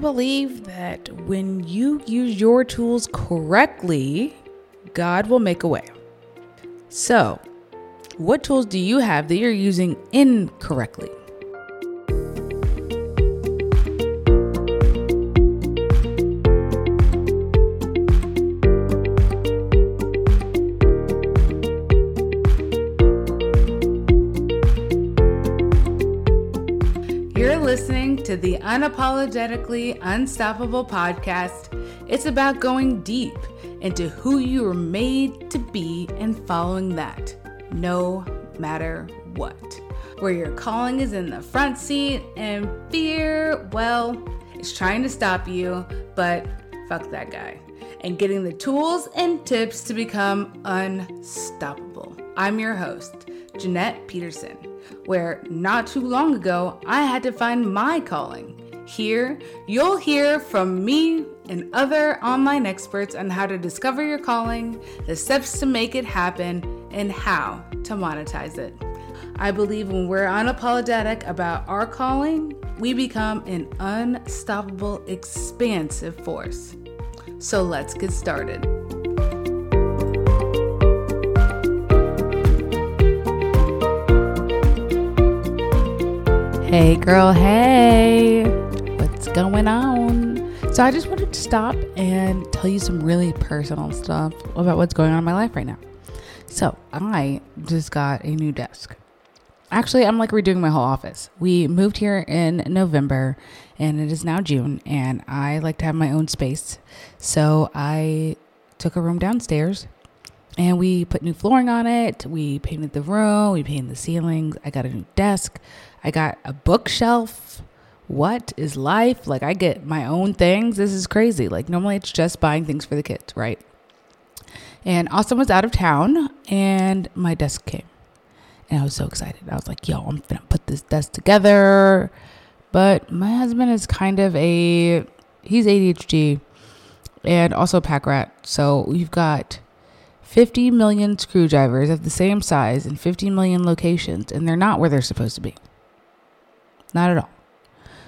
believe that when you use your tools correctly, God will make a way. So, what tools do you have that you're using incorrectly? To the Unapologetically Unstoppable podcast. It's about going deep into who you were made to be and following that, no matter what. Where your calling is in the front seat and fear, well, it's trying to stop you, but fuck that guy. And getting the tools and tips to become unstoppable. I'm your host, Jeanette Peterson, where not too long ago I had to find my calling. Here, you'll hear from me and other online experts on how to discover your calling, the steps to make it happen, and how to monetize it. I believe when we're unapologetic about our calling, we become an unstoppable, expansive force. So let's get started. Hey, girl, hey, what's going on? So, I just wanted to stop and tell you some really personal stuff about what's going on in my life right now. So, I just got a new desk. Actually, I'm like redoing my whole office. We moved here in November and it is now June, and I like to have my own space. So, I took a room downstairs and we put new flooring on it. We painted the room, we painted the ceilings. I got a new desk. I got a bookshelf. What is life? Like, I get my own things. This is crazy. Like, normally it's just buying things for the kids, right? And Austin was out of town, and my desk came. And I was so excited. I was like, yo, I'm gonna put this desk together. But my husband is kind of a, he's ADHD and also a pack rat. So we've got 50 million screwdrivers of the same size in 50 million locations, and they're not where they're supposed to be. Not at all.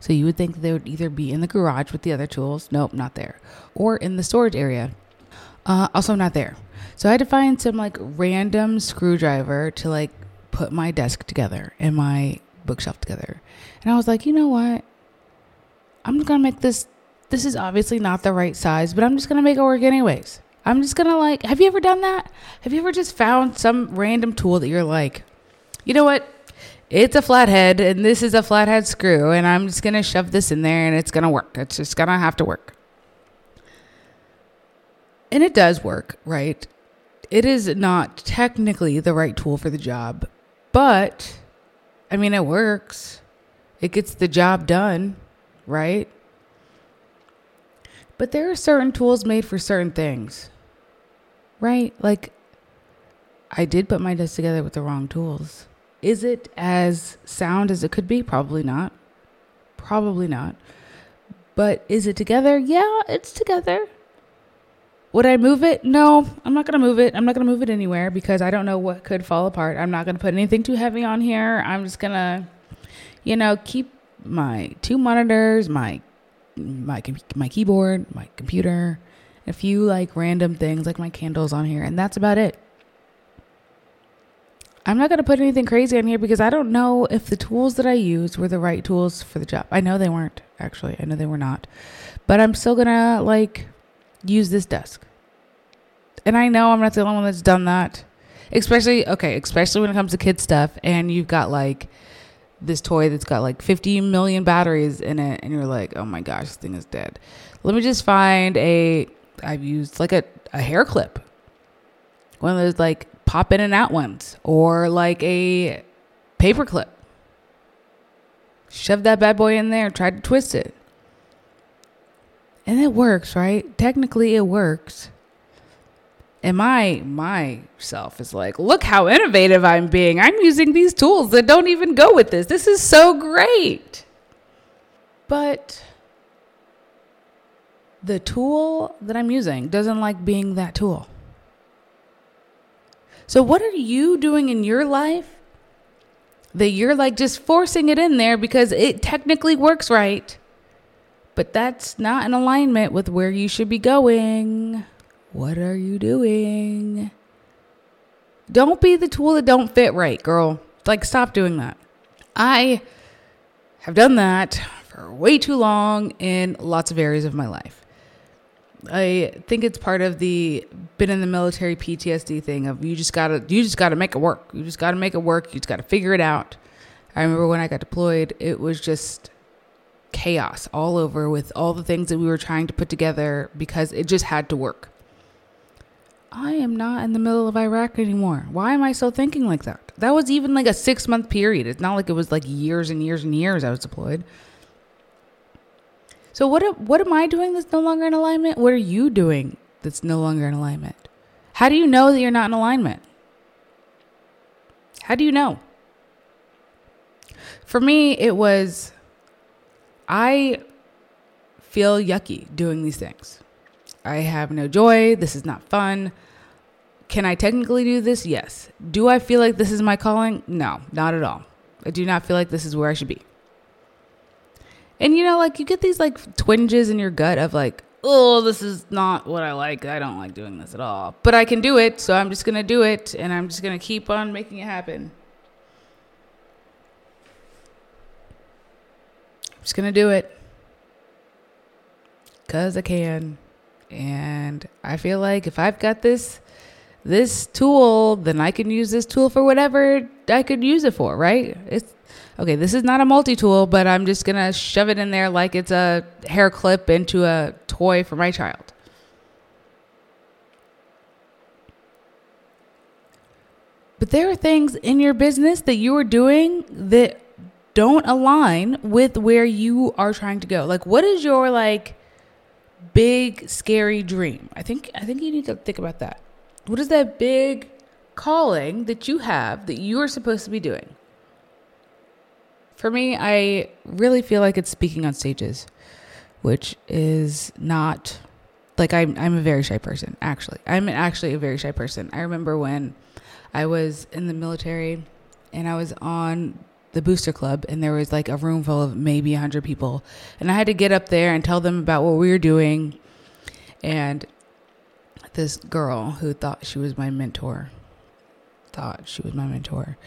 So you would think they would either be in the garage with the other tools. Nope, not there. Or in the storage area. Uh, also not there. So I had to find some like random screwdriver to like put my desk together and my bookshelf together. And I was like, you know what? I'm gonna make this. This is obviously not the right size, but I'm just gonna make it work anyways. I'm just gonna like. Have you ever done that? Have you ever just found some random tool that you're like, you know what? it's a flathead and this is a flathead screw and I'm just to shove this in there and it's to work. It's just to have to work. And it does work, right? It is not technically the right tool for the job, but I mean, it works. It gets the job done, right? But there are certain tools made for certain things, right? Like, I did put my desk together with the wrong tools. Is it as sound as it could be? Probably not. Probably not. But is it together? Yeah, it's together. Would I move it? No, I'm not going to move it. I'm not going to move it anywhere because I don't know what could fall apart. I'm not going to put anything too heavy on here. I'm just going to, you know, keep my two monitors, my my my keyboard, my computer, a few like random things like my candles on here, and that's about it. I'm not going to put anything crazy on here because I don't know if the tools that I used were the right tools for the job. I know they weren't, actually. I know they were not. But I'm still going to like use this desk. And I know I'm not the only one that's done that. Especially, okay, especially when it comes to kid stuff and you've got like this toy that's got like 50 million batteries in it and you're like, oh my gosh, this thing is dead. Let me just find a, I've used like a, a hair clip. One of those like pop in and out ones or like a paper clip. Shove that bad boy in there, try to twist it. And it works, right? Technically it works. And my myself is like, look how innovative I'm being. I'm using these tools that don't even go with this. This is so great. But the tool that I'm using doesn't like being that tool. So, what are you doing in your life that you're like just forcing it in there because it technically works right, but that's not in alignment with where you should be going. What are you doing? Don't be the tool that don't fit right, girl. Like, stop doing that. I have done that for way too long in lots of areas of my life. I think it's part of the been in the military PTSD thing of you just gotta you just gotta make it work. You just gotta make it work. You just gotta figure it out. I remember when I got deployed, it was just chaos all over with all the things that we were trying to put together because it just had to work. I am not in the middle of Iraq anymore. Why am I still thinking like that? That was even like a six month period. It's not like it was like years and years and years I was deployed. So what what am I doing that's no longer in alignment? What are you doing that's no longer in alignment? How do you know that you're not in alignment? How do you know? For me, it was I feel yucky doing these things. I have no joy. This is not fun. Can I technically do this? Yes. Do I feel like this is my calling? No, not at all. I do not feel like this is where I should be. And you know, like you get these like twinges in your gut of like, oh, this is not what I like. I don't like doing this at all. But I can do it, so I'm just to do it and I'm just to keep on making it happen. I'm just to do it cuz I can. And I feel like if I've got this this tool, then I can use this tool for whatever I could use it for, right? It's okay, this is not a multi-tool, but I'm just going to shove it in there like it's a hair clip into a toy for my child. But there are things in your business that you are doing that don't align with where you are trying to go. Like what is your like big scary dream? I think I think you need to think about that. What is that big calling that you have that you are supposed to be doing? For me, I really feel like it's speaking on stages, which is not like I'm I'm a very shy person, actually. I'm actually a very shy person. I remember when I was in the military and I was on the booster club and there was like a room full of maybe 100 people and i had to get up there and tell them about what we were doing and this girl who thought she was my mentor thought she was my mentor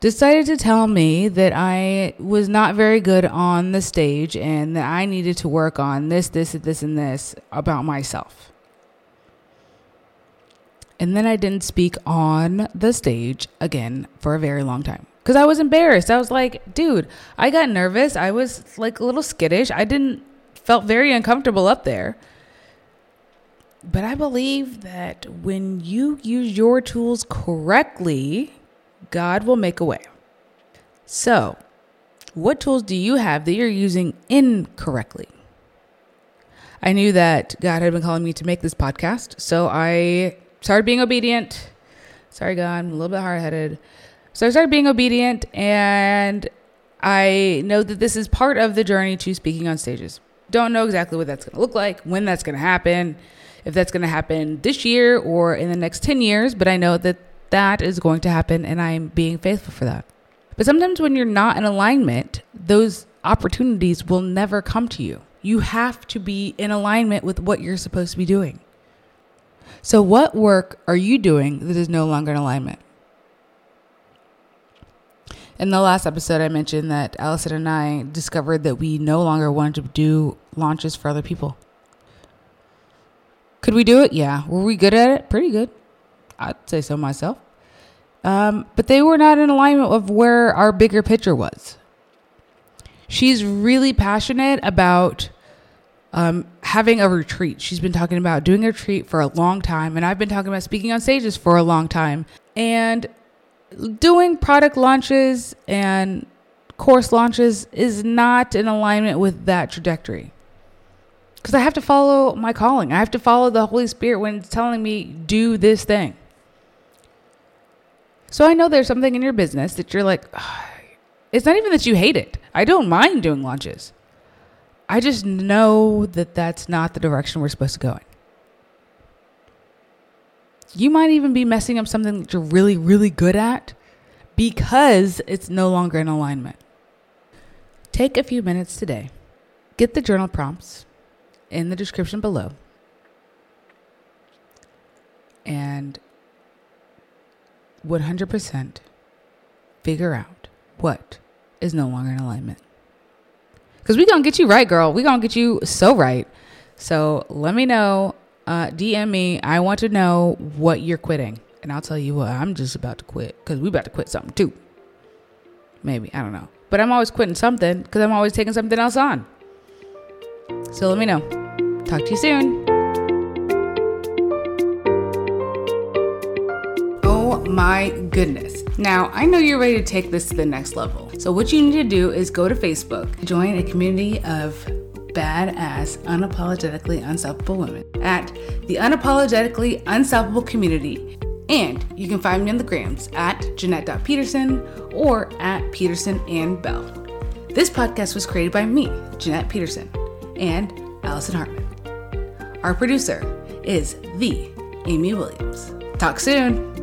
decided to tell me that i was not very good on the stage and that i needed to work on this this this and this about myself and then i didn't speak on the stage again for a very long time because I was embarrassed. I was like, dude, I got nervous. I was like a little skittish. I didn't felt very uncomfortable up there. But I believe that when you use your tools correctly, God will make a way. So, what tools do you have that you're using incorrectly? I knew that God had been calling me to make this podcast, so I started being obedient. Sorry, God, I'm a little bit hard headed. So I started being obedient, and I know that this is part of the journey to speaking on stages. Don't know exactly what that's going to look like, when that's going to happen, if that's going to happen this year or in the next 10 years, but I know that that is going to happen, and I'm being faithful for that. But sometimes when you're not in alignment, those opportunities will never come to you. You have to be in alignment with what you're supposed to be doing. So, what work are you doing that is no longer in alignment? in the last episode, I mentioned that Allison and I discovered that we no longer wanted to do launches for other people. Could we do it? Yeah. Were we good at it? Pretty good. I'd say so myself. Um, but they were not in alignment of where our bigger picture was. She's really passionate about um, having a retreat. She's been talking about doing a retreat for a long time, and I've been talking about speaking on stages for a long time. And doing product launches and course launches is not in alignment with that trajectory. Because I have to follow my calling. I have to follow the Holy Spirit when it's telling me, do this thing. So I know there's something in your business that you're like, oh, it's not even that you hate it. I don't mind doing launches. I just know that that's not the direction we're supposed to go in. You might even be messing up something that you're really, really good at because it's no longer in alignment. Take a few minutes today get the journal prompts in the description below. And 100% figure out what is no longer in alignment. Because we going to get you right, girl. we going to get you so right. So let me know. Uh, DM me. I want to know what you're quitting. And I'll tell you what, I'm just about to quit because we about to quit something too. Maybe. I don't know. But I'm always quitting something because I'm always taking something else on. So let me know. Talk to you soon. My goodness. Now, I know you're ready to take this to the next level. So, what you need to do is go to Facebook, join a community of badass, unapologetically unstoppable women at the Unapologetically Unstoppable Community. And you can find me on the grams at Jeanette.Peterson or at Peterson and Belle. This podcast was created by me, Jeanette Peterson, and Allison Hartman. Our producer is the Amy Williams. Talk soon.